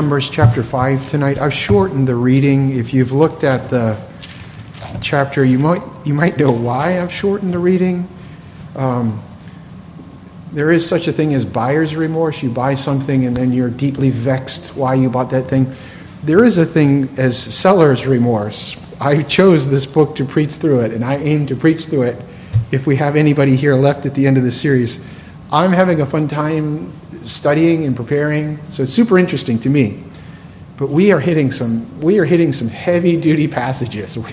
Numbers chapter 5 tonight. I've shortened the reading. If you've looked at the chapter, you might, you might know why I've shortened the reading. Um, there is such a thing as buyer's remorse. You buy something and then you're deeply vexed why you bought that thing. There is a thing as seller's remorse. I chose this book to preach through it, and I aim to preach through it if we have anybody here left at the end of the series. I'm having a fun time studying and preparing, so it's super interesting to me. But we are hitting some we are hitting some heavy duty passages.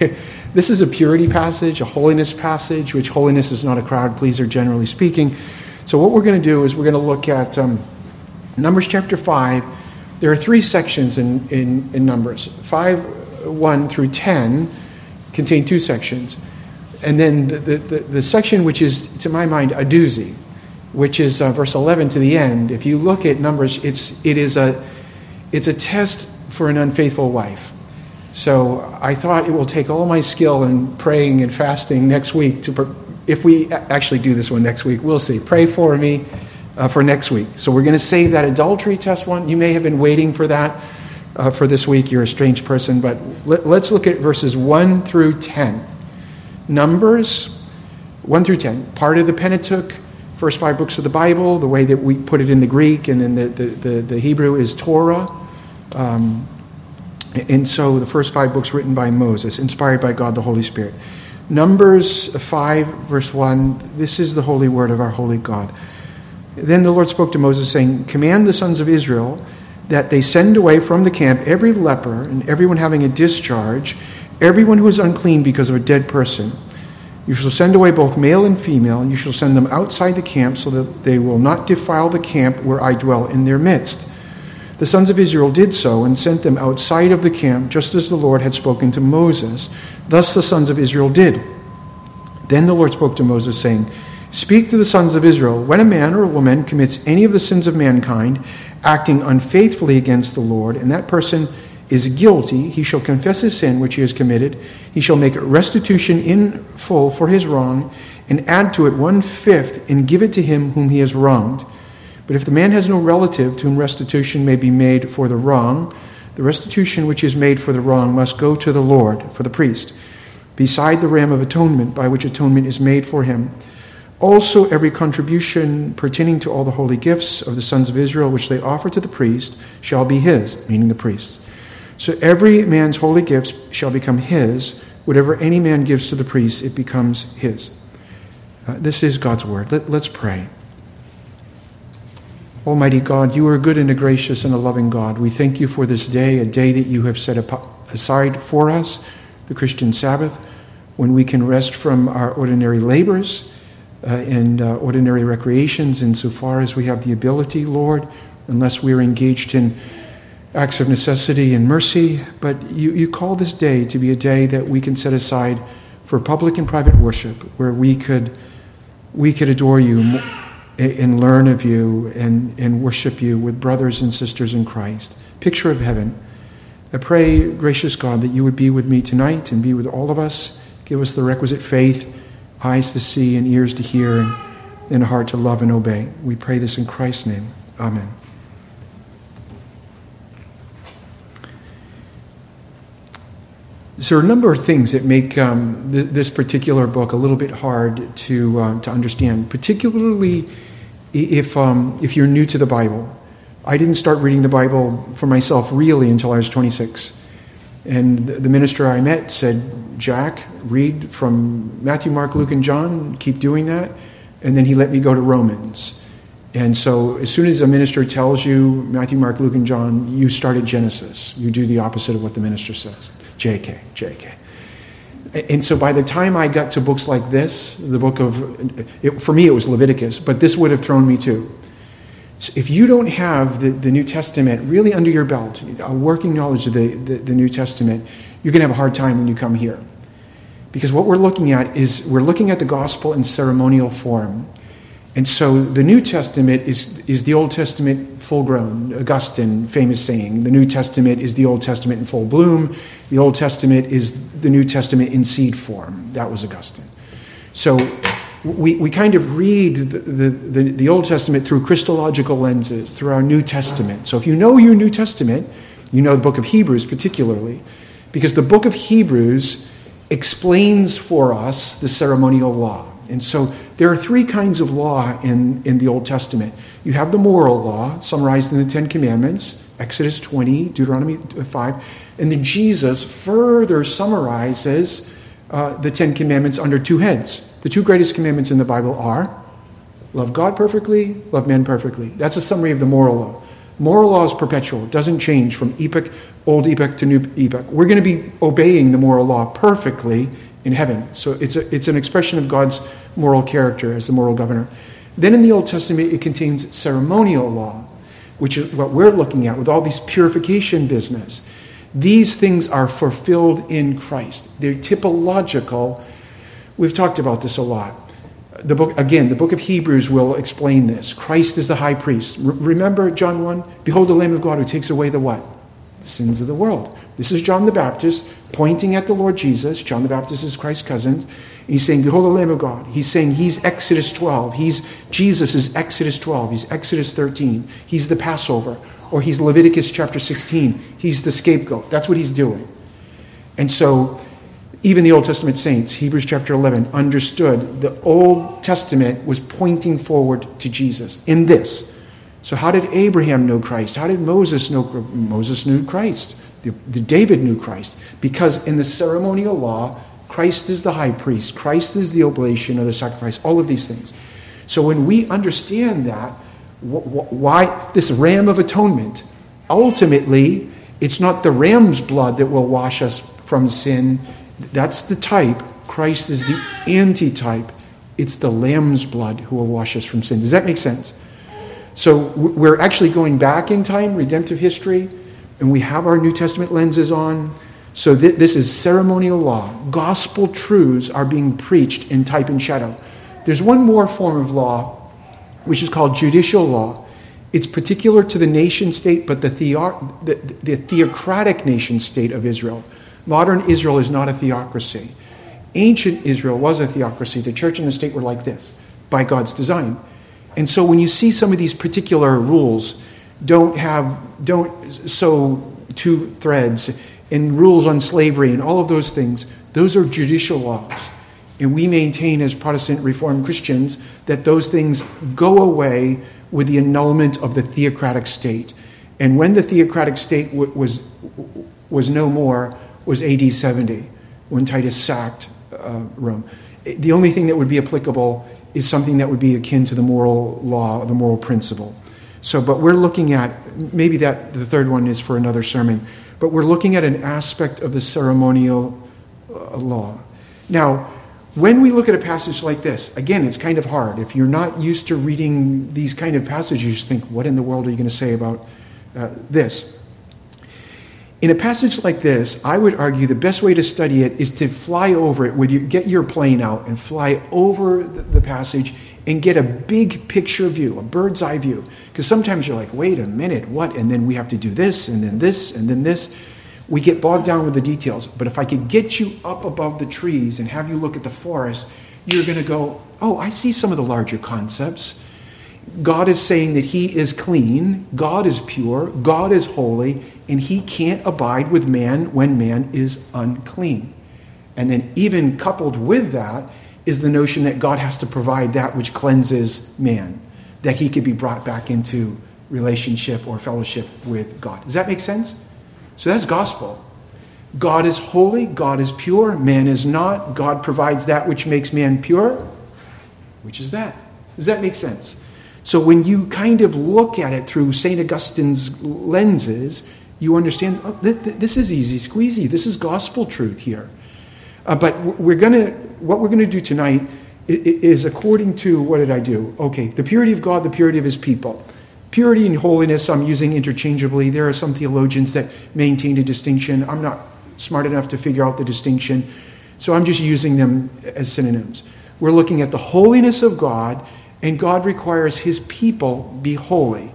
This is a purity passage, a holiness passage, which holiness is not a crowd pleaser, generally speaking. So what we're going to do is we're going to look at um, Numbers chapter five. There are three sections in, in, in Numbers. Five, one through ten contain two sections, and then the, the, the, the section which is, to my mind, a doozy which is uh, verse 11 to the end, if you look at Numbers, it's, it is a, it's a test for an unfaithful wife. So I thought it will take all my skill in praying and fasting next week to, if we actually do this one next week, we'll see. Pray for me uh, for next week. So we're going to save that adultery test one. You may have been waiting for that uh, for this week. You're a strange person, but let, let's look at verses 1 through 10. Numbers 1 through 10, part of the Pentateuch first five books of the Bible, the way that we put it in the Greek, and then the, the, the, the Hebrew is Torah. Um, and so the first five books written by Moses, inspired by God the Holy Spirit. Numbers 5, verse 1 this is the holy word of our holy God. Then the Lord spoke to Moses, saying, Command the sons of Israel that they send away from the camp every leper and everyone having a discharge, everyone who is unclean because of a dead person you shall send away both male and female, and you shall send them outside the camp, so that they will not defile the camp where I dwell in their midst. The sons of Israel did so, and sent them outside of the camp, just as the Lord had spoken to Moses. Thus the sons of Israel did. Then the Lord spoke to Moses, saying, Speak to the sons of Israel, when a man or a woman commits any of the sins of mankind, acting unfaithfully against the Lord, and that person is guilty, he shall confess his sin which he has committed. He shall make restitution in full for his wrong, and add to it one fifth, and give it to him whom he has wronged. But if the man has no relative to whom restitution may be made for the wrong, the restitution which is made for the wrong must go to the Lord, for the priest, beside the ram of atonement by which atonement is made for him. Also, every contribution pertaining to all the holy gifts of the sons of Israel which they offer to the priest shall be his, meaning the priest's. So every man's holy gifts shall become his. Whatever any man gives to the priest, it becomes his. Uh, this is God's word. Let, let's pray. Almighty God, you are a good and a gracious and a loving God. We thank you for this day, a day that you have set aside for us, the Christian Sabbath, when we can rest from our ordinary labors uh, and uh, ordinary recreations insofar as we have the ability, Lord, unless we are engaged in acts of necessity and mercy, but you, you call this day to be a day that we can set aside for public and private worship, where we could, we could adore you and learn of you and, and worship you with brothers and sisters in Christ. Picture of heaven. I pray, gracious God, that you would be with me tonight and be with all of us. Give us the requisite faith, eyes to see and ears to hear, and, and a heart to love and obey. We pray this in Christ's name. Amen. So, there are a number of things that make um, th- this particular book a little bit hard to, uh, to understand, particularly if, um, if you're new to the Bible. I didn't start reading the Bible for myself really until I was 26. And the minister I met said, Jack, read from Matthew, Mark, Luke, and John, keep doing that. And then he let me go to Romans. And so, as soon as a minister tells you Matthew, Mark, Luke, and John, you start at Genesis. You do the opposite of what the minister says. JK, JK. And so by the time I got to books like this, the book of, it, for me it was Leviticus, but this would have thrown me too. So if you don't have the, the New Testament really under your belt, a working knowledge of the, the, the New Testament, you're going to have a hard time when you come here. Because what we're looking at is we're looking at the gospel in ceremonial form. And so the New Testament is, is the Old Testament full grown. Augustine, famous saying, the New Testament is the Old Testament in full bloom. The Old Testament is the New Testament in seed form. That was Augustine. So we, we kind of read the, the, the, the Old Testament through Christological lenses, through our New Testament. So if you know your New Testament, you know the book of Hebrews particularly, because the book of Hebrews explains for us the ceremonial law. And so there are three kinds of law in, in the Old Testament. You have the moral law, summarized in the Ten Commandments, Exodus 20, Deuteronomy 5, and then Jesus further summarizes uh, the Ten Commandments under two heads. The two greatest commandments in the Bible are love God perfectly, love men perfectly. That's a summary of the moral law. Moral law is perpetual, it doesn't change from epoch, old epoch to new epoch. We're going to be obeying the moral law perfectly in heaven. So it's, a, it's an expression of God's moral character as the moral governor. Then in the Old Testament, it contains ceremonial law, which is what we're looking at with all these purification business. These things are fulfilled in Christ. They're typological. We've talked about this a lot. The book, again, the book of Hebrews will explain this. Christ is the high priest. remember John 1? Behold the Lamb of God who takes away the what? Sins of the world. This is John the Baptist pointing at the Lord Jesus. John the Baptist is Christ's cousin. He's saying, Behold the Lamb of God. He's saying he's Exodus 12. He's Jesus is Exodus 12. He's Exodus 13. He's the Passover or he's Leviticus chapter 16. He's the scapegoat. That's what he's doing. And so, even the Old Testament saints, Hebrews chapter 11, understood the Old Testament was pointing forward to Jesus in this. So, how did Abraham know Christ? How did Moses know Moses knew Christ? The, the David knew Christ because in the ceremonial law, Christ is the high priest. Christ is the oblation or the sacrifice. All of these things. So when we understand that, why this ram of atonement? Ultimately, it's not the ram's blood that will wash us from sin. That's the type. Christ is the antitype. It's the lamb's blood who will wash us from sin. Does that make sense? So we're actually going back in time, redemptive history, and we have our New Testament lenses on. So th- this is ceremonial law. Gospel truths are being preached in type and shadow. There's one more form of law which is called judicial law. It's particular to the nation state, but the, theo- the, the theocratic nation state of Israel. Modern Israel is not a theocracy. Ancient Israel was a theocracy. The church and the state were like this by God's design. And so when you see some of these particular rules, don't have, don't sew two threads, and rules on slavery and all of those things, those are judicial laws. And we maintain as Protestant Reformed Christians that those things go away with the annulment of the theocratic state. And when the theocratic state w- was, was no more was AD 70, when Titus sacked uh, Rome. The only thing that would be applicable is something that would be akin to the moral law, the moral principle. So, but we're looking at, maybe that the third one is for another sermon, but we're looking at an aspect of the ceremonial uh, law. Now, when we look at a passage like this, again, it's kind of hard. If you're not used to reading these kind of passages, you think, what in the world are you going to say about uh, this? In a passage like this, I would argue the best way to study it is to fly over it with you, get your plane out and fly over the passage and get a big picture view, a bird's eye view. Because sometimes you're like, wait a minute, what? And then we have to do this, and then this, and then this we get bogged down with the details. But if I could get you up above the trees and have you look at the forest, you're going to go, oh, I see some of the larger concepts. God is saying that He is clean, God is pure, God is holy, and He can't abide with man when man is unclean. And then, even coupled with that, is the notion that God has to provide that which cleanses man, that he could be brought back into relationship or fellowship with God. Does that make sense? So that's gospel. God is holy, God is pure, man is not. God provides that which makes man pure. Which is that? Does that make sense? So when you kind of look at it through St. Augustine's lenses, you understand oh, th- th- this is easy squeezy. This is gospel truth here. Uh, but we're gonna, what we're going to do tonight is according to what did I do? Okay, the purity of God, the purity of his people. Purity and holiness I'm using interchangeably. There are some theologians that maintain a distinction. I'm not smart enough to figure out the distinction, so I'm just using them as synonyms. We're looking at the holiness of God, and God requires his people be holy.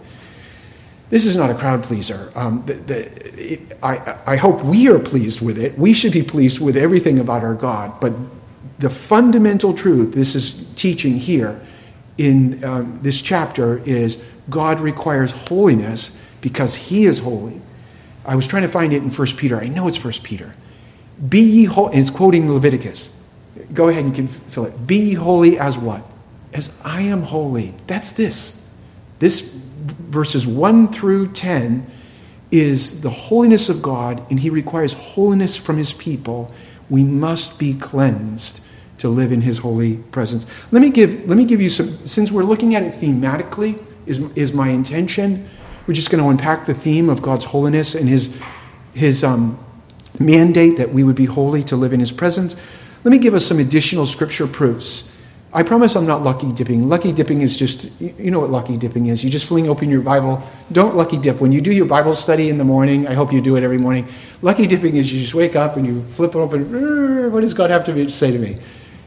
This is not a crowd pleaser. Um, the, the, it, I, I hope we are pleased with it. We should be pleased with everything about our God, but the fundamental truth, this is teaching here in um, this chapter, is God requires holiness because he is holy. I was trying to find it in 1 Peter. I know it's 1 Peter. Be ye holy, and it's quoting Leviticus. Go ahead and you can fill it. Be ye holy as what? As I am holy. That's this. This verses 1 through 10 is the holiness of God, and he requires holiness from his people. We must be cleansed to live in his holy presence. Let me give, let me give you some, since we're looking at it thematically, is, is my intention. We're just going to unpack the theme of God's holiness and his, his um, mandate that we would be holy to live in his presence. Let me give us some additional scripture proofs. I promise I'm not lucky dipping. Lucky dipping is just, you know what lucky dipping is. You just fling open your Bible. Don't lucky dip. When you do your Bible study in the morning, I hope you do it every morning. Lucky dipping is you just wake up and you flip it open. What does God have to say to me?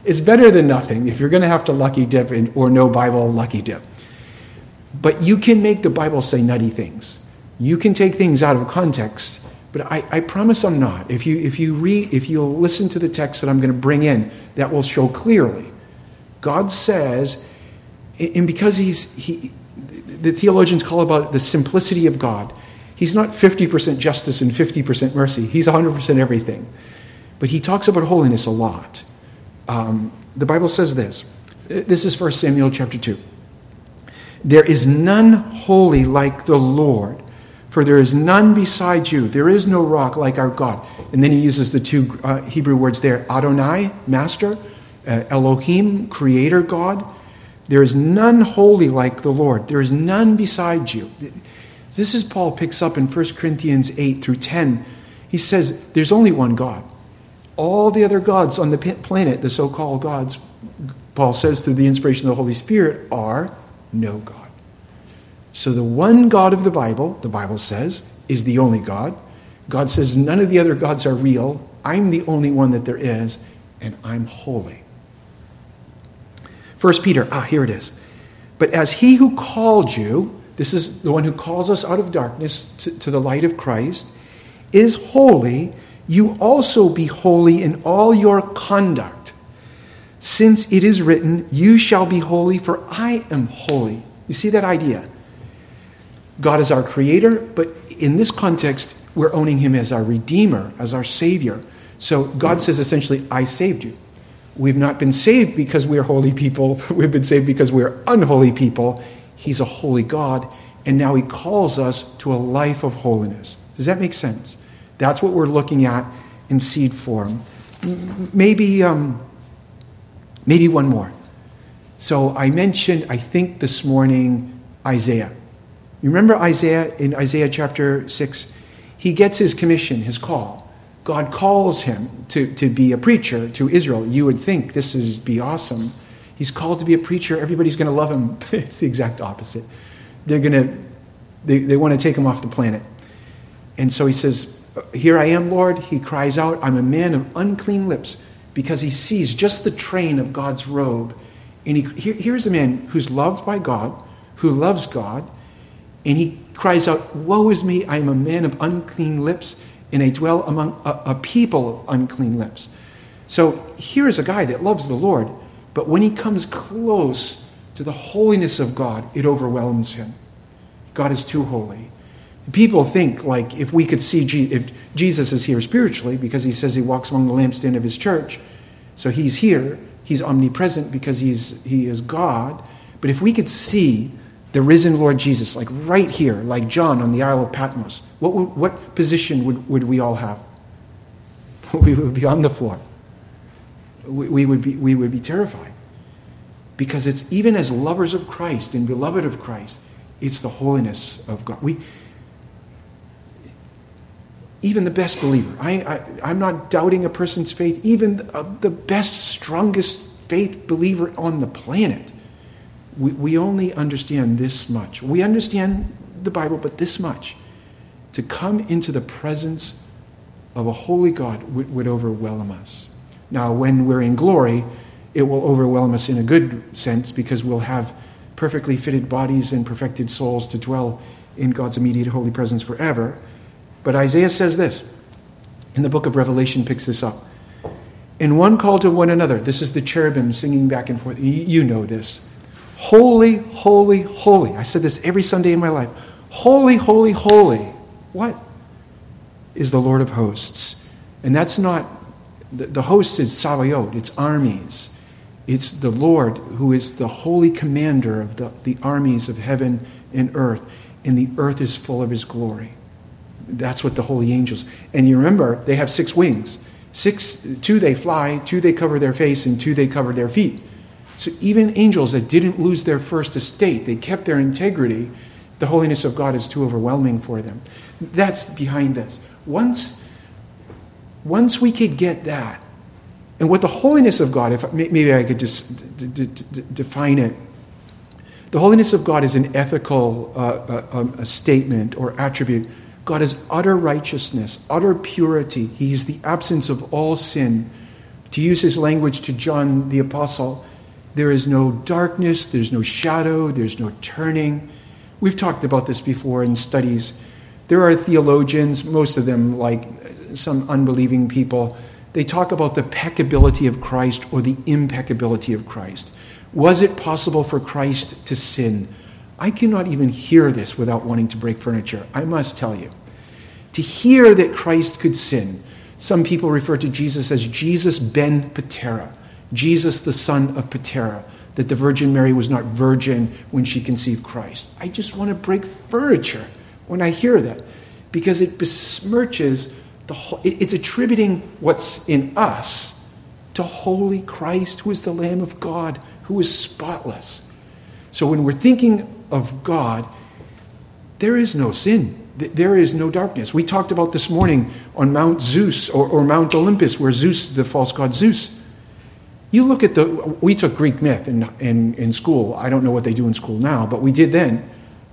It's better than nothing if you're going to have to lucky dip in, or no Bible lucky dip. But you can make the Bible say nutty things. You can take things out of context, but I, I promise I'm not. If you, if you read, if you'll listen to the text that I'm going to bring in, that will show clearly. God says, and because he's, he, the theologians call about the simplicity of God. He's not 50% justice and 50% mercy. He's 100% everything. But he talks about holiness a lot. Um, the Bible says this. This is 1 Samuel chapter 2. There is none holy like the Lord, for there is none beside you. There is no rock like our God. And then he uses the two uh, Hebrew words there Adonai, master, uh, Elohim, creator God. There is none holy like the Lord. There is none beside you. This is Paul picks up in 1 Corinthians 8 through 10. He says, There's only one God. All the other gods on the planet, the so called gods, Paul says through the inspiration of the Holy Spirit, are no God. So the one God of the Bible, the Bible says, is the only God. God says none of the other gods are real. I'm the only one that there is, and I'm holy. First Peter, ah, here it is. But as he who called you, this is the one who calls us out of darkness to, to the light of Christ, is holy, you also be holy in all your conduct since it is written, You shall be holy, for I am holy. You see that idea? God is our creator, but in this context, we're owning him as our redeemer, as our savior. So God says essentially, I saved you. We've not been saved because we're holy people, we've been saved because we're unholy people. He's a holy God, and now he calls us to a life of holiness. Does that make sense? That's what we're looking at in seed form. Maybe. Um, Maybe one more. So I mentioned, I think this morning, Isaiah. You remember Isaiah in Isaiah chapter 6? He gets his commission, his call. God calls him to, to be a preacher to Israel. You would think this is be awesome. He's called to be a preacher. Everybody's going to love him. it's the exact opposite. They're going to, they, they want to take him off the planet. And so he says, Here I am, Lord. He cries out, I'm a man of unclean lips because he sees just the train of God's robe. And he, here, here's a man who's loved by God, who loves God, and he cries out, Woe is me, I am a man of unclean lips, and I dwell among a, a people of unclean lips. So here is a guy that loves the Lord, but when he comes close to the holiness of God, it overwhelms him. God is too holy. People think like if we could see if Jesus is here spiritually because he says he walks among the lampstand of his church, so he's here, he's omnipresent because he's he is God. But if we could see the risen Lord Jesus, like right here, like John on the Isle of Patmos, what, would, what position would, would we all have? We would be on the floor. We, we, would be, we would be terrified. Because it's even as lovers of Christ and beloved of Christ, it's the holiness of God. We, even the best believer. I, am not doubting a person's faith. Even the, uh, the best, strongest faith believer on the planet. We, we only understand this much. We understand the Bible, but this much. To come into the presence of a holy God would overwhelm us. Now, when we're in glory, it will overwhelm us in a good sense because we'll have perfectly fitted bodies and perfected souls to dwell in God's immediate holy presence forever. But Isaiah says this, and the book of Revelation picks this up. In one call to one another. This is the cherubim singing back and forth. You know this. Holy, holy, holy. I said this every Sunday in my life. Holy, holy, holy. What? Is the Lord of hosts. And that's not, the, the is Sabaoth, it's armies. It's the Lord who is the holy commander of the, the armies of heaven and earth. And the earth is full of his glory. That's what the holy angels. And you remember, they have six wings. Six, two they fly, two they cover their face, and two they cover their feet. So even angels that didn't lose their first estate, they kept their integrity, the holiness of God is too overwhelming for them. That's behind this. Once, once we could get that, and what the holiness of God, if maybe I could just d- d- d- define it. The holiness of God is an ethical uh, uh, um, statement or attribute God is utter righteousness, utter purity. He is the absence of all sin. To use his language to John the Apostle, there is no darkness, there's no shadow, there's no turning. We've talked about this before in studies. There are theologians, most of them like some unbelieving people, they talk about the peccability of Christ or the impeccability of Christ. Was it possible for Christ to sin? I cannot even hear this without wanting to break furniture. I must tell you to hear that Christ could sin. Some people refer to Jesus as Jesus ben Patera, Jesus the son of Patera, that the Virgin Mary was not virgin when she conceived Christ. I just want to break furniture when I hear that because it besmirches the whole, it's attributing what's in us to holy Christ, who is the Lamb of God, who is spotless. So when we're thinking of God, there is no sin there is no darkness. We talked about this morning on Mount Zeus or, or, Mount Olympus, where Zeus, the false god Zeus. You look at the, we took Greek myth in, in, in school. I don't know what they do in school now, but we did then.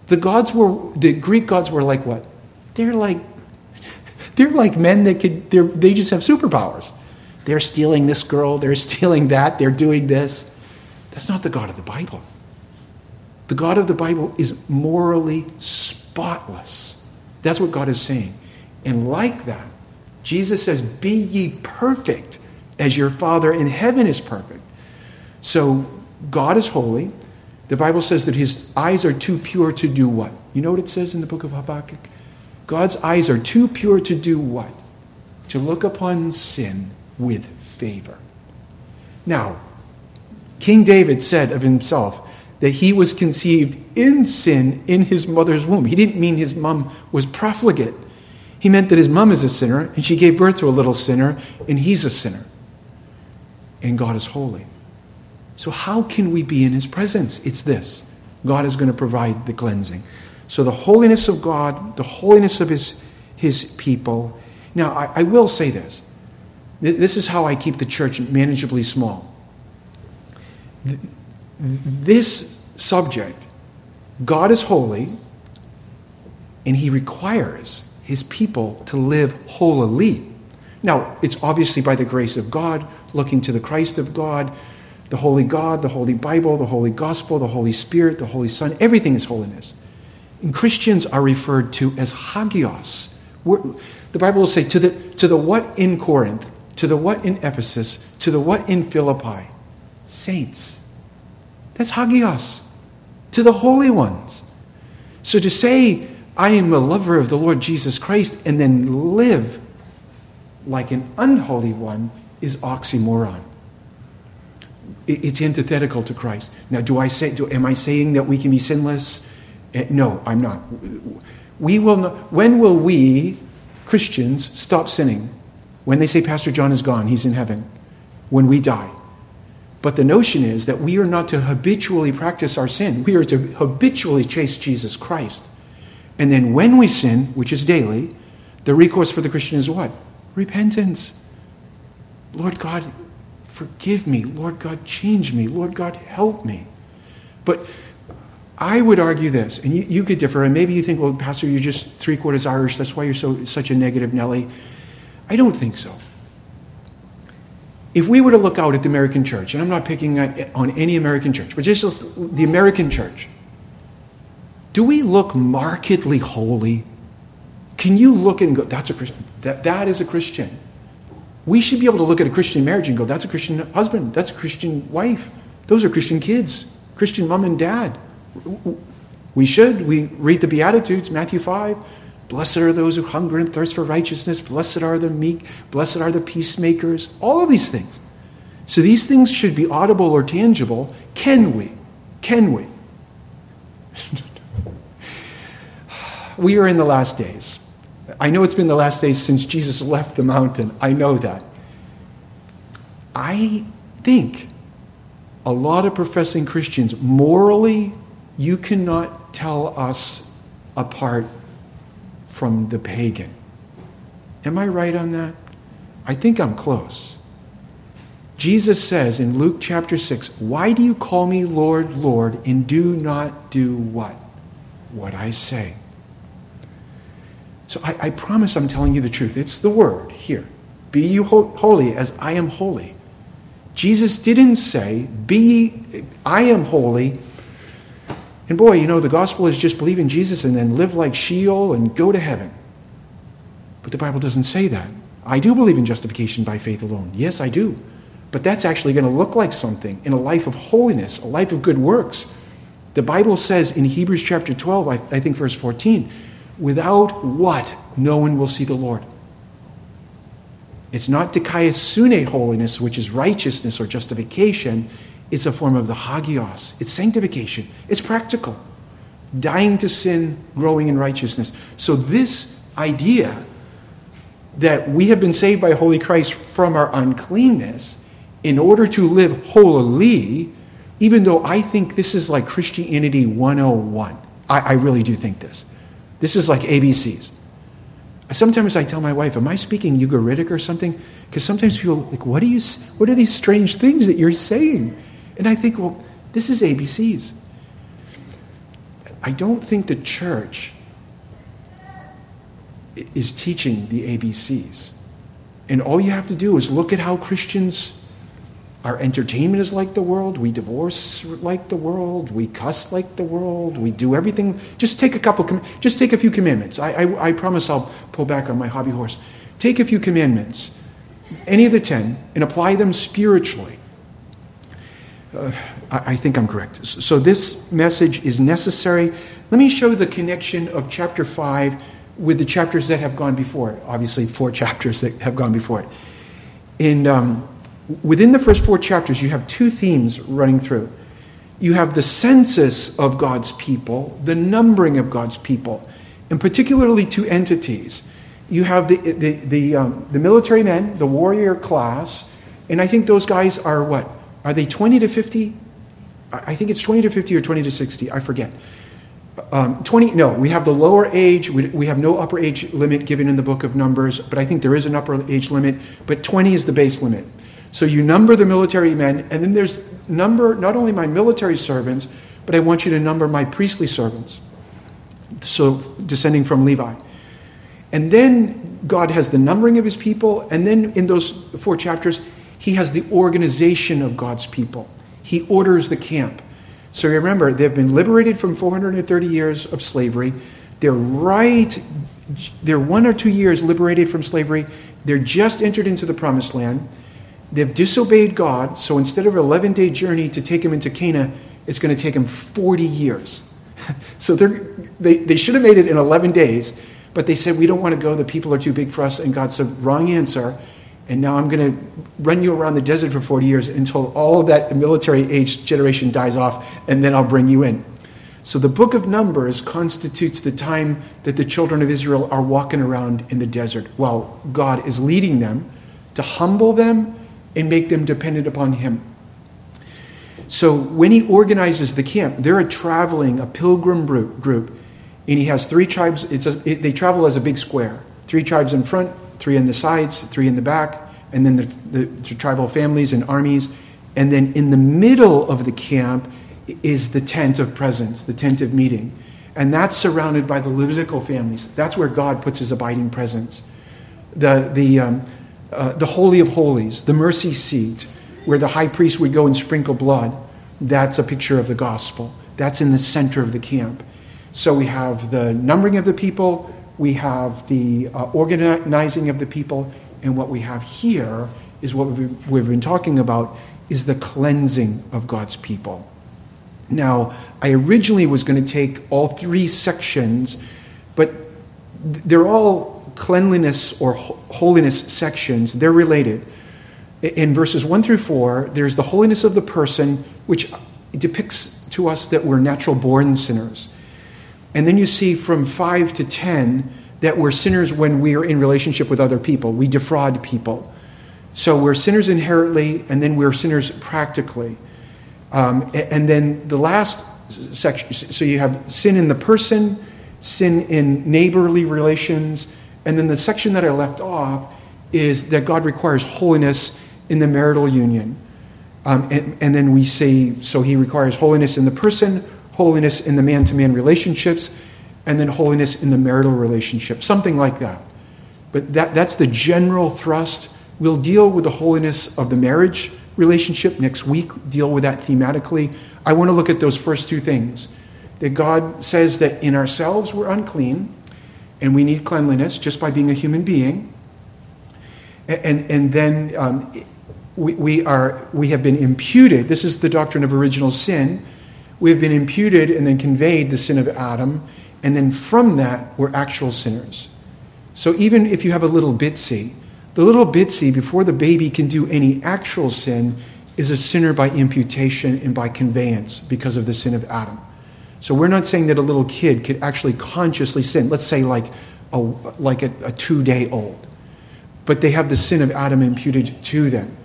The gods were, the Greek gods were like what? They're like, they're like men that could, they just have superpowers. They're stealing this girl, they're stealing that, they're doing this. That's not the God of the Bible. The God of the Bible is morally spotless. That's what God is saying. And like that, Jesus says, Be ye perfect as your Father in heaven is perfect. So God is holy. The Bible says that his eyes are too pure to do what? You know what it says in the book of Habakkuk? God's eyes are too pure to do what? To look upon sin with favor. Now, King David said of himself, that he was conceived in sin in his mother's womb. He didn't mean his mom was profligate. He meant that his mom is a sinner, and she gave birth to a little sinner, and he's a sinner. And God is holy. So, how can we be in his presence? It's this God is going to provide the cleansing. So, the holiness of God, the holiness of his, his people. Now, I, I will say this this is how I keep the church manageably small this subject, God is holy, and he requires his people to live holily. Now, it's obviously by the grace of God, looking to the Christ of God, the Holy God, the Holy Bible, the Holy Gospel, the Holy Spirit, the Holy Son. Everything is holiness. And Christians are referred to as hagios. We're, the Bible will say to the, to the what in Corinth, to the what in Ephesus, to the what in Philippi? Saints. That's hagios, to the holy ones. So to say, I am a lover of the Lord Jesus Christ, and then live like an unholy one is oxymoron. It's antithetical to Christ. Now, do I say, do, am I saying that we can be sinless? Eh, no, I'm not. We will not. When will we, Christians, stop sinning? When they say Pastor John is gone, he's in heaven. When we die. But the notion is that we are not to habitually practice our sin. We are to habitually chase Jesus Christ. And then when we sin, which is daily, the recourse for the Christian is what? Repentance. Lord God, forgive me. Lord God, change me. Lord God, help me. But I would argue this, and you, you could differ, and maybe you think, well, Pastor, you're just three quarters Irish. That's why you're so such a negative Nelly. I don't think so if we were to look out at the American church, and I'm not picking on any American church, but just the American church, do we look markedly holy? Can you look and go, that's a Christian? That, that is a Christian. We should be able to look at a Christian marriage and go, that's a Christian husband, that's a Christian wife, those are Christian kids, Christian mom and dad. We should. We read the Beatitudes, Matthew 5. Blessed are those who hunger and thirst for righteousness. Blessed are the meek. Blessed are the peacemakers. All of these things. So these things should be audible or tangible. Can we? Can we? we are in the last days. I know it's been the last days since Jesus left the mountain. I know that. I think a lot of professing Christians, morally, you cannot tell us apart from the pagan. Am I right on that? I think I'm close. Jesus says in Luke chapter 6, Why do you call me Lord, Lord, and do not do what? What I say. So I, I promise I'm telling you the truth. It's the word here. Be you ho- holy as I am holy. Jesus didn't say, Be I am holy. And boy, you know, the gospel is just believe in Jesus and then live like Sheol and go to heaven. But the Bible doesn't say that. I do believe in justification by faith alone. Yes, I do. But that's actually going to look like something in a life of holiness, a life of good works. The Bible says in Hebrews chapter 12, I, I think verse 14, without what no one will see the Lord. It's not dikaiosune holiness, which is righteousness or justification. It's a form of the hagios. It's sanctification. It's practical. Dying to sin, growing in righteousness. So, this idea that we have been saved by Holy Christ from our uncleanness in order to live holily, even though I think this is like Christianity 101. I, I really do think this. This is like ABCs. Sometimes I tell my wife, "Am I speaking Ugaritic or something?" Because sometimes people like, "What are you? What are these strange things that you're saying?" And I think, well, this is ABCs. I don't think the church is teaching the ABCs. And all you have to do is look at how Christians our entertainment is like the world. We divorce like the world. We cuss like the world. We do everything. Just take a couple. Just take a few commandments. I, I, I promise I'll pull back on my hobby horse. Take a few commandments, any of the ten, and apply them spiritually. Uh, I, I think I'm correct. So this message is necessary. Let me show the connection of chapter five with the chapters that have gone before it. Obviously, four chapters that have gone before it. In um, within the first four chapters, you have two themes running through. You have the census of God's people, the numbering of God's people, and particularly two entities. You have the, the, the, um, the military men, the warrior class, and I think those guys are what? Are they 20 to 50? I think it's 20 to 50 or 20 to 60, I forget. Um, 20, no, we have the lower age, we, we have no upper age limit given in the book of Numbers, but I think there is an upper age limit, but 20 is the base limit. So you number the military men, and then there's number not only my military servants, but I want you to number my priestly servants. So descending from Levi. And then God has the numbering of his people, and then in those four chapters, he has the organization of God's people. He orders the camp. So remember, they've been liberated from 430 years of slavery. They're right, they're one or two years liberated from slavery. They're just entered into the promised land. They've disobeyed God, so instead of an 11 day journey to take them into Canaan, it's going to take them 40 years. so they, they should have made it in 11 days, but they said, We don't want to go, the people are too big for us. And God said, Wrong answer. And now I'm going to run you around the desert for 40 years until all of that military age generation dies off, and then I'll bring you in. So the book of Numbers constitutes the time that the children of Israel are walking around in the desert while God is leading them to humble them and make them dependent upon Him. So when he organizes the camp, they're a traveling, a pilgrim group, and he has three tribes. It's a, it, they travel as a big square. Three tribes in front, three in the sides, three in the back, and then the, the, the tribal families and armies. And then in the middle of the camp is the tent of presence, the tent of meeting. And that's surrounded by the Levitical families. That's where God puts his abiding presence. The, the, um, uh, the Holy of Holies, the mercy seat, where the high priest would go and sprinkle blood. That's a picture of the gospel. That's in the center of the camp. So we have the numbering of the people, we have the uh, organizing of the people, And what we have here is what we've, we've been talking about is the cleansing of God's people. Now, I originally was going to take all three sections, but they're all cleanliness or holiness sections. They're related. In verses 1 through 4, there's the holiness of the person, which depicts to us that we're natural born sinners. And then you see from 5 to 10 that we're sinners when we are in relationship with other people. We defraud people. So we're sinners inherently, and then we're sinners practically. Um, and then the last section so you have sin in the person, sin in neighborly relations, and then the section that I left off is that God requires holiness in the marital union. Um, and, and then we say, so he requires holiness in the person, holiness in the man to man relationships, and then holiness in the marital relationship, something like that. But that, that's the general thrust We'll deal with the holiness of the marriage relationship next week, deal with that thematically. I want to look at those first two things. That God says that in ourselves we're unclean and we need cleanliness just by being a human being. And, and, then um, we, we, are, we have been imputed, this is the doctrine of original sin. We have been imputed and then conveyed the sin of Adam, and then from that, we're actual sinners. So even if you have a little bitsy, the little bitsy, before the baby can do any actual sin, is a sinner by imputation and by conveyance because of the sin of Adam. So we're not saying that a little kid could actually consciously sin. Let's say like a, like a, a two day old. But they have the sin of Adam imputed to them.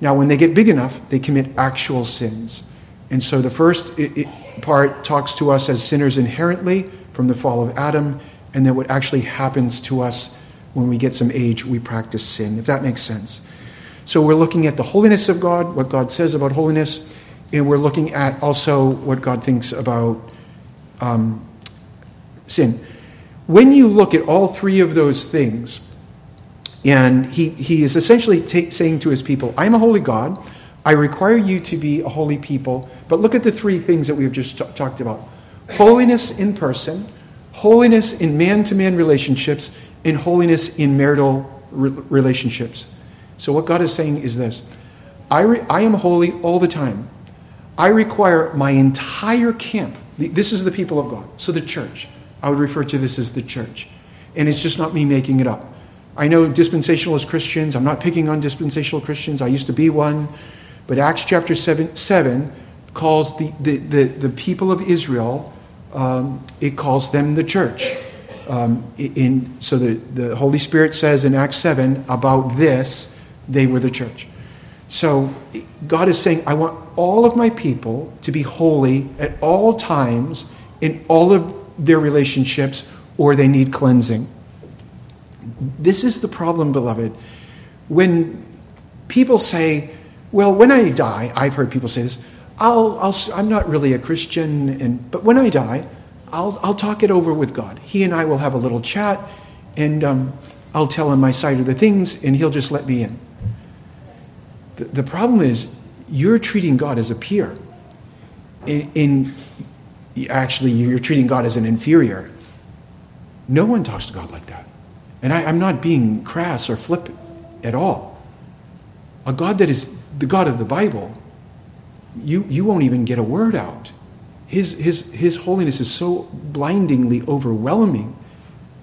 Now, when they get big enough, they commit actual sins. And so the first part talks to us as sinners inherently from the fall of Adam, and then what actually happens to us when we get some age, we practice sin, if that makes sense. So we're looking at the holiness of God, what God says about holiness, and we're looking at also what God thinks about um, sin. When you look at all three of those things, and he, he is essentially t- saying to his people, I am a holy God. I require you to be a holy people. But look at the three things that we've just t- talked about holiness in person, holiness in man to man relationships, and holiness in marital re- relationships. So, what God is saying is this I, re- I am holy all the time. I require my entire camp. This is the people of God. So, the church. I would refer to this as the church. And it's just not me making it up. I know dispensationalist Christians, I'm not picking on dispensational Christians, I used to be one. But Acts chapter 7, 7 calls the, the, the, the people of Israel, um, it calls them the church. Um, in, so the, the Holy Spirit says in Acts 7 about this, they were the church. So God is saying, I want all of my people to be holy at all times in all of their relationships, or they need cleansing. This is the problem, beloved. When people say, well, when I die, I've heard people say this, I'll, I'll, I'm not really a Christian, and, but when I die, I'll, I'll talk it over with God. He and I will have a little chat, and um, I'll tell him my side of the things, and he'll just let me in. The, the problem is, you're treating God as a peer. In, in actually, you're treating God as an inferior. No one talks to God like that. And I, I'm not being crass or flippant at all. A God that is the God of the Bible, you, you won't even get a word out. His, his, his holiness is so blindingly overwhelming,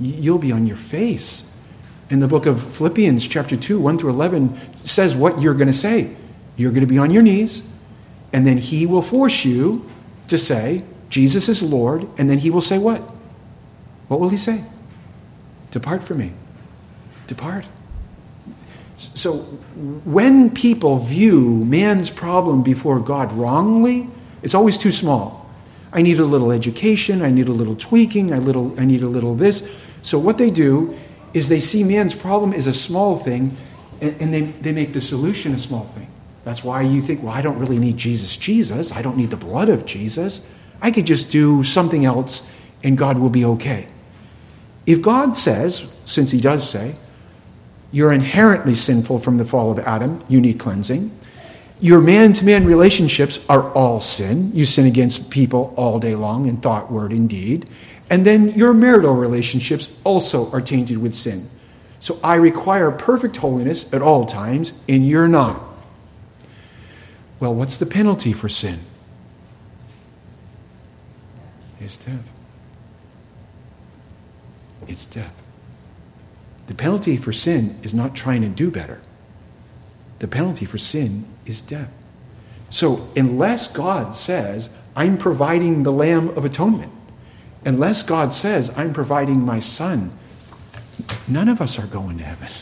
you'll be on your face. In the book of Philippians, chapter 2, 1 through 11, says what you're going to say. You're going to be on your knees, and then he will force you to say, Jesus is Lord, and then he will say what? What will he say? Depart from me. Depart. So when people view man's problem before God wrongly, it's always too small. I need a little education, I need a little tweaking, I, little, I need a little this. So what they do is they see man's problem is a small thing, and, and they, they make the solution a small thing. That's why you think, well, I don't really need Jesus, Jesus. I don't need the blood of Jesus. I could just do something else and God will be okay. If God says, since He does say, you're inherently sinful from the fall of Adam, you need cleansing, your man to man relationships are all sin. You sin against people all day long in thought, word, and deed. And then your marital relationships also are tainted with sin. So I require perfect holiness at all times, and you're not. Well, what's the penalty for sin? It's death. It's death. The penalty for sin is not trying to do better. The penalty for sin is death. So, unless God says, I'm providing the Lamb of Atonement, unless God says, I'm providing my Son, none of us are going to heaven.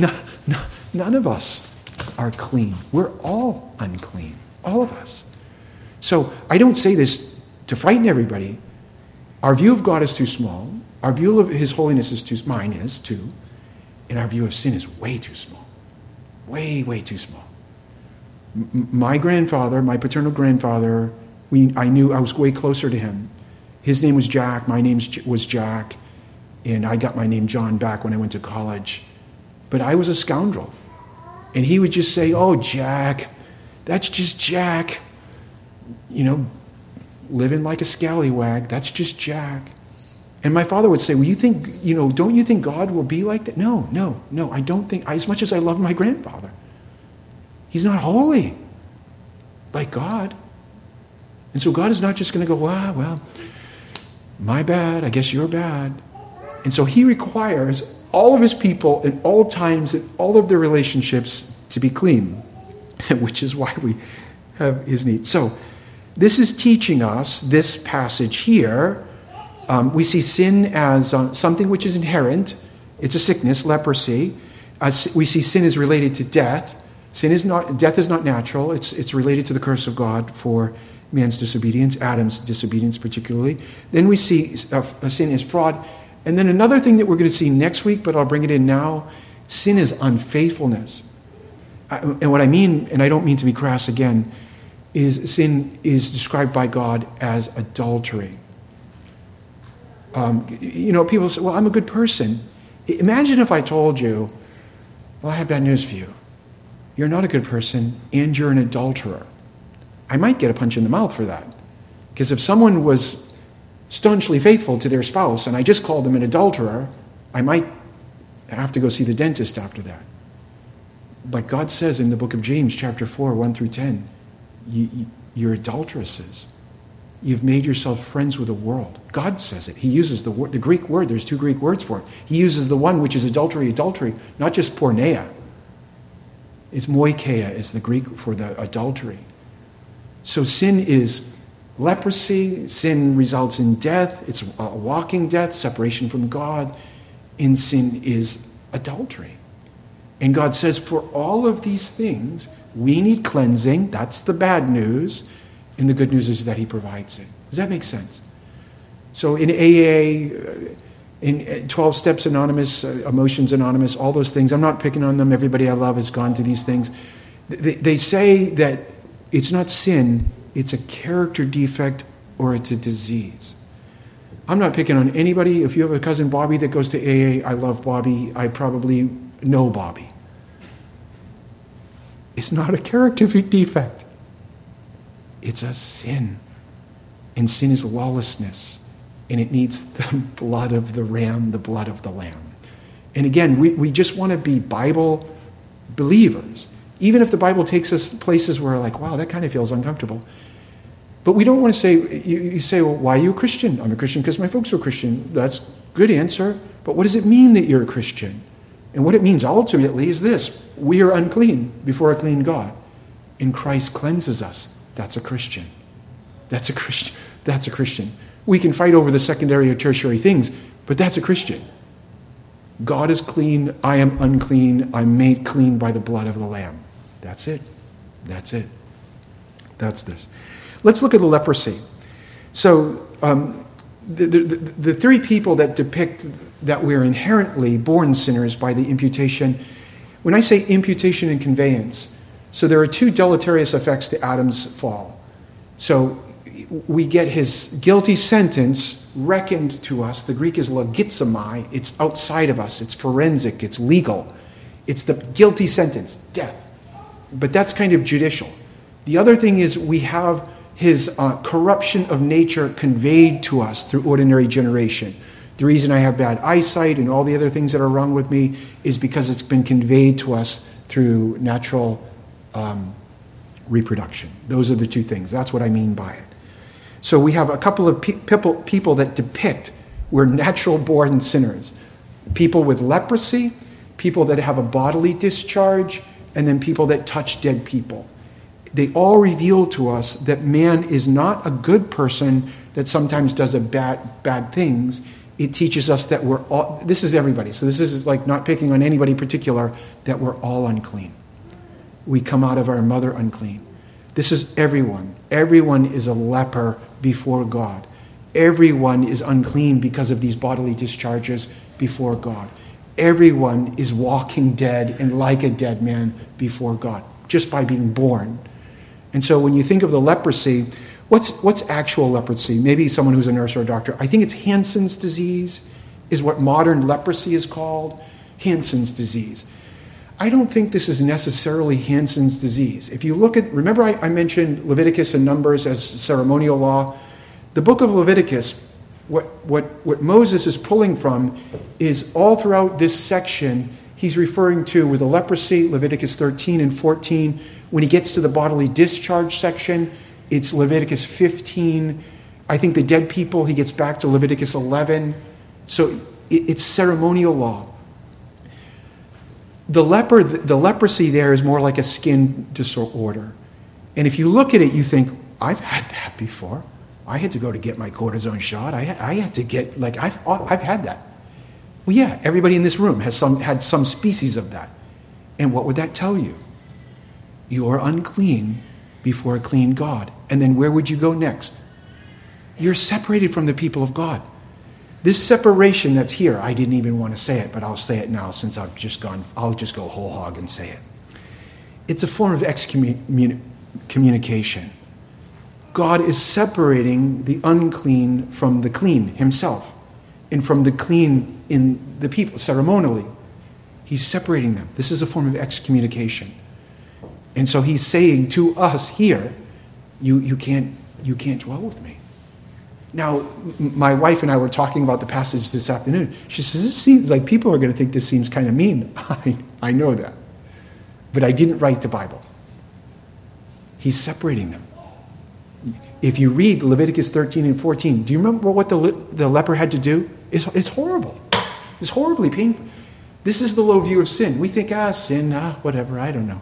No, no, none of us are clean. We're all unclean, all of us. So, I don't say this to frighten everybody. Our view of God is too small. Our view of His holiness is too, mine is too. And our view of sin is way too small. Way, way too small. M- my grandfather, my paternal grandfather, we, I knew I was way closer to him. His name was Jack, my name was Jack, and I got my name John back when I went to college. But I was a scoundrel. And he would just say, Oh, Jack, that's just Jack. You know, living like a scallywag, that's just Jack. And my father would say, Well, you think, you know, don't you think God will be like that? No, no, no, I don't think, as much as I love my grandfather, he's not holy like God. And so God is not just going to go, Ah, well, my bad, I guess you're bad. And so he requires all of his people at all times, in all of their relationships, to be clean, which is why we have his need. So, this is teaching us this passage here um, we see sin as uh, something which is inherent. It's a sickness, leprosy. We see sin is related to death. Sin is not, death is not natural. It's, it's related to the curse of God for man's disobedience, Adam's disobedience particularly. Then we see uh, sin is fraud. And then another thing that we're going to see next week, but I'll bring it in now sin is unfaithfulness. I, and what I mean, and I don't mean to be crass again, is sin is described by God as adultery. Um, you know, people say, well, I'm a good person. Imagine if I told you, well, I have bad news for you. You're not a good person and you're an adulterer. I might get a punch in the mouth for that. Because if someone was staunchly faithful to their spouse and I just called them an adulterer, I might have to go see the dentist after that. But God says in the book of James, chapter 4, 1 through 10, you're adulteresses. You've made yourself friends with the world. God says it. He uses the, the Greek word. There's two Greek words for it. He uses the one which is adultery, adultery, not just porneia. It's moicheia is the Greek for the adultery. So sin is leprosy. Sin results in death. It's a walking death, separation from God. And sin is adultery. And God says, for all of these things, we need cleansing. That's the bad news. And the good news is that He provides it. Does that make sense? So in AA, uh, in uh, 12 Steps Anonymous, uh, Emotions Anonymous, all those things, I'm not picking on them. Everybody I love has gone to these things. They, they say that it's not sin, it's a character defect or it's a disease. I'm not picking on anybody. If you have a cousin Bobby that goes to AA, I love Bobby. I probably know Bobby. It's not a character defect. It's a sin. And sin is lawlessness. And it needs the blood of the ram, the blood of the lamb. And again, we, we just want to be Bible believers. Even if the Bible takes us places where, like, wow, that kind of feels uncomfortable. But we don't want to say, you, you say, well, why are you a Christian? I'm a Christian because my folks are Christian. That's good answer. But what does it mean that you're a Christian? And what it means ultimately is this we are unclean before a clean God. And Christ cleanses us. That's a Christian. That's a Christian. That's a Christian. We can fight over the secondary or tertiary things, but that's a Christian. God is clean. I am unclean. I'm made clean by the blood of the Lamb. That's it. That's it. That's this. Let's look at the leprosy. So, um, the, the, the, three people that depict that we're inherently born sinners by the imputation, when I say imputation and conveyance, so there are two deleterious effects to Adam's fall. So we get his guilty sentence reckoned to us. The Greek is logizomai. It's outside of us. It's forensic. It's legal. It's the guilty sentence, death. But that's kind of judicial. The other thing is we have his uh, corruption of nature conveyed to us through ordinary generation, The reason I have bad eyesight and all the other things that are wrong with me is because it's been conveyed to us through natural um, reproduction. Those are the two things. That's what I mean by it. So we have a couple of people, people that depict we're natural born sinners. People with leprosy, people that have a bodily discharge, and then people that touch dead people. They all reveal to us that man is not a good person that sometimes does a bad, bad things it teaches us that we're all, this is everybody, so this is like not picking on anybody particular, that we're all unclean. We come out of our mother unclean. This is everyone. Everyone is a leper before God. Everyone is unclean because of these bodily discharges before God. Everyone is walking dead and like a dead man before God just by being born. And so when you think of the leprosy, What's, what's actual leprosy? Maybe someone who's a nurse or a doctor. I think it's Hansen's disease, is what modern leprosy is called. Hansen's disease. I don't think this is necessarily Hansen's disease. If you look at, remember I, I mentioned Leviticus and Numbers as ceremonial law? The book of Leviticus, what, what, what Moses is pulling from is all throughout this section, he's referring to with the leprosy, Leviticus 13 and 14. When he gets to the bodily discharge section, it's Leviticus 15. I think the dead people, he gets back to Leviticus 11. So it's ceremonial law. The, leper, the leprosy there is more like a skin disorder. And if you look at it, you think, I've had that before. I had to go to get my cortisone shot. I, I had to get, like, I've, I've had that. Well, yeah, everybody in this room has some, had some species of that. And what would that tell you? You're unclean before a clean God. And then where would you go next? You're separated from the people of God. This separation that's here, I didn't even want to say it, but I'll say it now since I've just gone, I'll just go whole hog and say it. It's a form of excommunication. God is separating the unclean from the clean himself and from the clean in the people ceremonially. He's separating them. This is a form of excommunication. And so he's saying to us here, you, you, can't, you can't dwell with me. Now, my wife and I were talking about the passage this afternoon. She says, this seems like people are going to think this seems kind of mean. I, I know that. But I didn't write the Bible. He's separating them. If you read Leviticus 13 and 14, do you remember what the, the leper had to do? It's, it's horrible. It's horribly painful. This is the low view of sin. We think, ah, sin, ah, whatever, I don't know.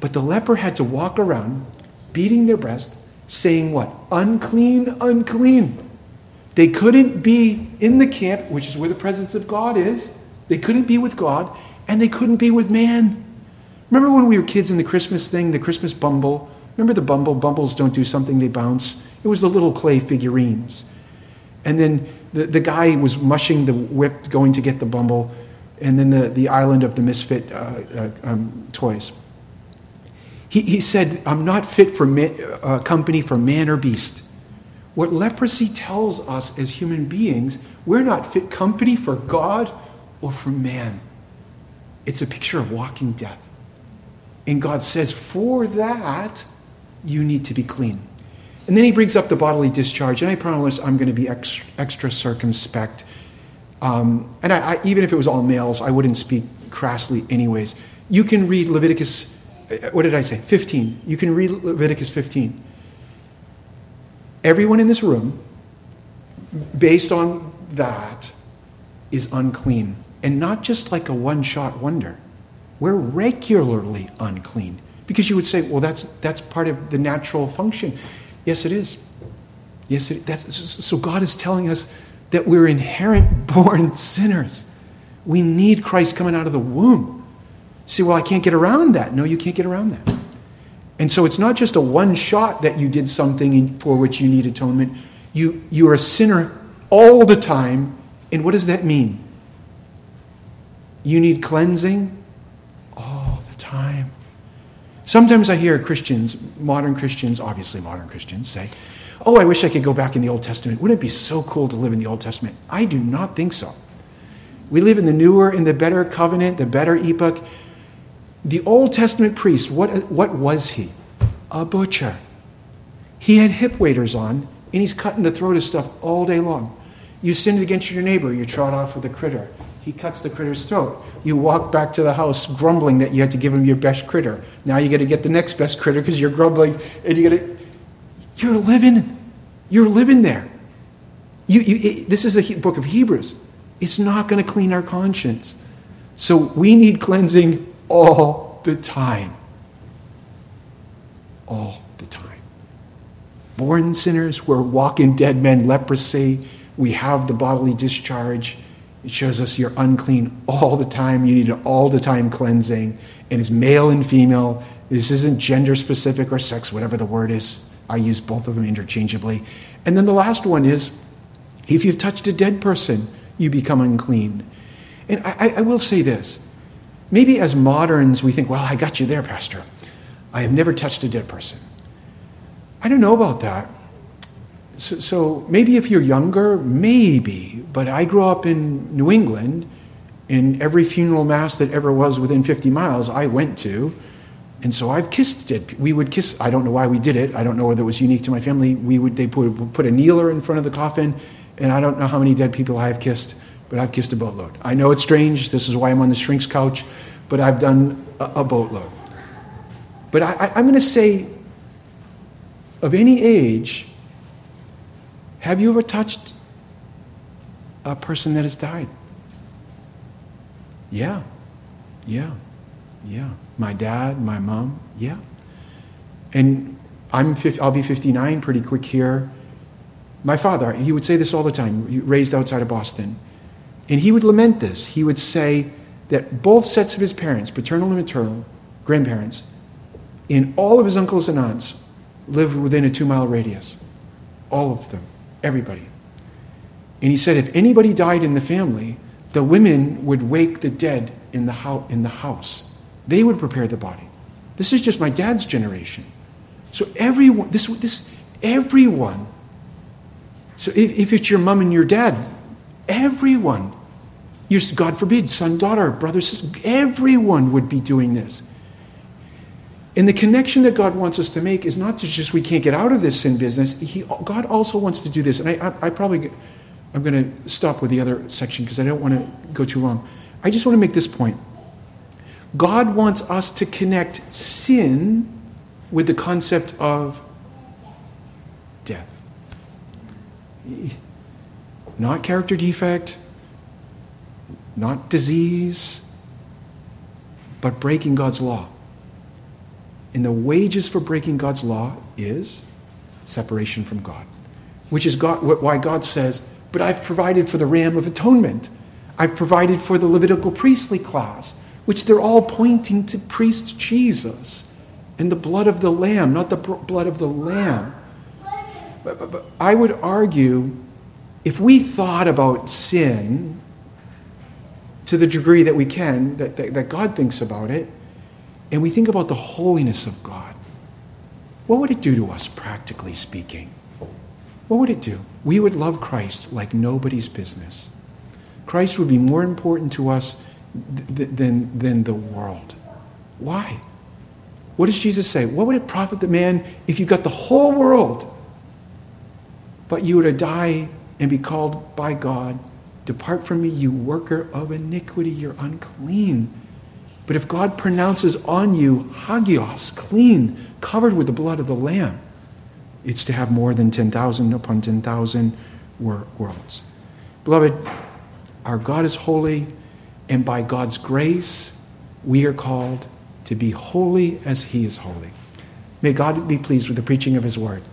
But the leper had to walk around beating their breast, saying what? Unclean, unclean. They couldn't be in the camp, which is where the presence of God is. They couldn't be with God, and they couldn't be with man. Remember when we were kids in the Christmas thing, the Christmas bumble? Remember the bumble? Bumbles don't do something, they bounce. It was the little clay figurines. And then the, the guy was mushing the whip going to get the bumble, and then the, the island of the misfit uh, uh, um, toys. He, he said, I'm not fit for man, uh, company for man or beast. What leprosy tells us as human beings, we're not fit company for God or for man. It's a picture of walking death. And God says, for that, you need to be clean. And then he brings up the bodily discharge, and I promise I'm going to be extra, extra circumspect. Um, and I, I, even if it was all males, I wouldn't speak crassly, anyways. You can read Leviticus Uh, what did I say? 15. You can read Leviticus 15. Everyone in this room, based on that, is unclean. And not just like a one shot wonder. We're regularly unclean. Because you would say, well, that's, that's part of the natural function. Yes, it is. Yes, it, that's, so God is telling us that we're inherent born sinners. We need Christ coming out of the womb. See, well, I can't get around that. No, you can't get around that. And so it's not just a one shot that you did something for which you need atonement. You, you are a sinner all the time. And what does that mean? You need cleansing all the time. Sometimes I hear Christians, modern Christians, obviously modern Christians, say, Oh, I wish I could go back in the Old Testament. Wouldn't it be so cool to live in the Old Testament? I do not think so. We live in the newer, in the better covenant, the better epoch. The Old Testament priest, what, what was he? A butcher. He had hip waders on, and he's cutting the throat of stuff all day long. You sinned against your neighbor, you trod off with a critter. He cuts the critter's throat. You walk back to the house grumbling that you had to give him your best critter. Now you got to get the next best critter because you're grumbling and you got to. You're living. You're living there. You, you, it, this is a book of Hebrews. It's not going to clean our conscience. So we need cleansing all the time. All the time. Born sinners, we're walking dead men, leprosy. We have the bodily discharge. It shows us you're unclean all the time. You need all the time cleansing. And it's male and female. This isn't gender specific or sex, whatever the word is. I use both of them interchangeably. And then the last one is if you've touched a dead person, you become unclean. And I, I, will say this maybe as moderns, we think, well, I got you there, Pastor. I have never touched a dead person. I don't know about that. So, so, maybe if you're younger, maybe. But I grew up in New England, and every funeral mass that ever was within 50 miles, I went to. And so I've kissed it. We would kiss. I don't know why we did it. I don't know whether it was unique to my family. We would they put, put a kneeler in front of the coffin, and I don't know how many dead people I have kissed, but I've kissed a boatload. I know it's strange. This is why I'm on the shrink's couch, but I've done a, a boatload. But I, I'm going to say, of any age, have you ever touched a person that has died? Yeah, yeah, yeah. My dad, my mom, yeah. And I'm, I'll be 59 pretty quick here. My father, he would say this all the time, raised outside of Boston. And he would lament this. He would say that both sets of his parents, paternal and maternal, grandparents, in all of his uncles and aunts, lived within a two mile radius. All of them, everybody. And he said if anybody died in the family, the women would wake the dead in the, ho- in the house. They would prepare the body. This is just my dad's generation. So everyone, this, this, everyone so if, if it's your mom and your dad, everyone, God forbid, son, daughter, brother, sister, everyone would be doing this. And the connection that God wants us to make is not just we can't get out of this sin business. He, God also wants to do this. And I, I, I probably, I'm going to stop with the other section because I don't want to go too long. I just want to make this point. God wants us to connect sin with the concept of death not character defect, not disease, but breaking God's law. And the wages for breaking God's law is separation from God, which is God, why God says, But I've provided for the ram of atonement. I've provided for the Levitical priestly class, which they're all pointing to priest Jesus and the blood of the lamb, not the blood of the lamb. But, but, but I would argue if we thought about sin to the degree that we can, that, that, that God thinks about it, and we think about the holiness of God, what would it do to us, practically speaking? What would it do? We would love Christ like nobody's business. Christ would be more important to us th- than, than the world. Why? What does Jesus say? What would it profit the man if you got the whole world but you were to die and be called by God, Depart from me, you worker of iniquity, you're unclean. But if God pronounces on you hagios, clean, covered with the blood of the Lamb, it's to have more than 10,000 upon 10,000 worlds. Beloved, our God is holy, and by God's grace, we are called to be holy as He is holy. May God be pleased with the preaching of His word.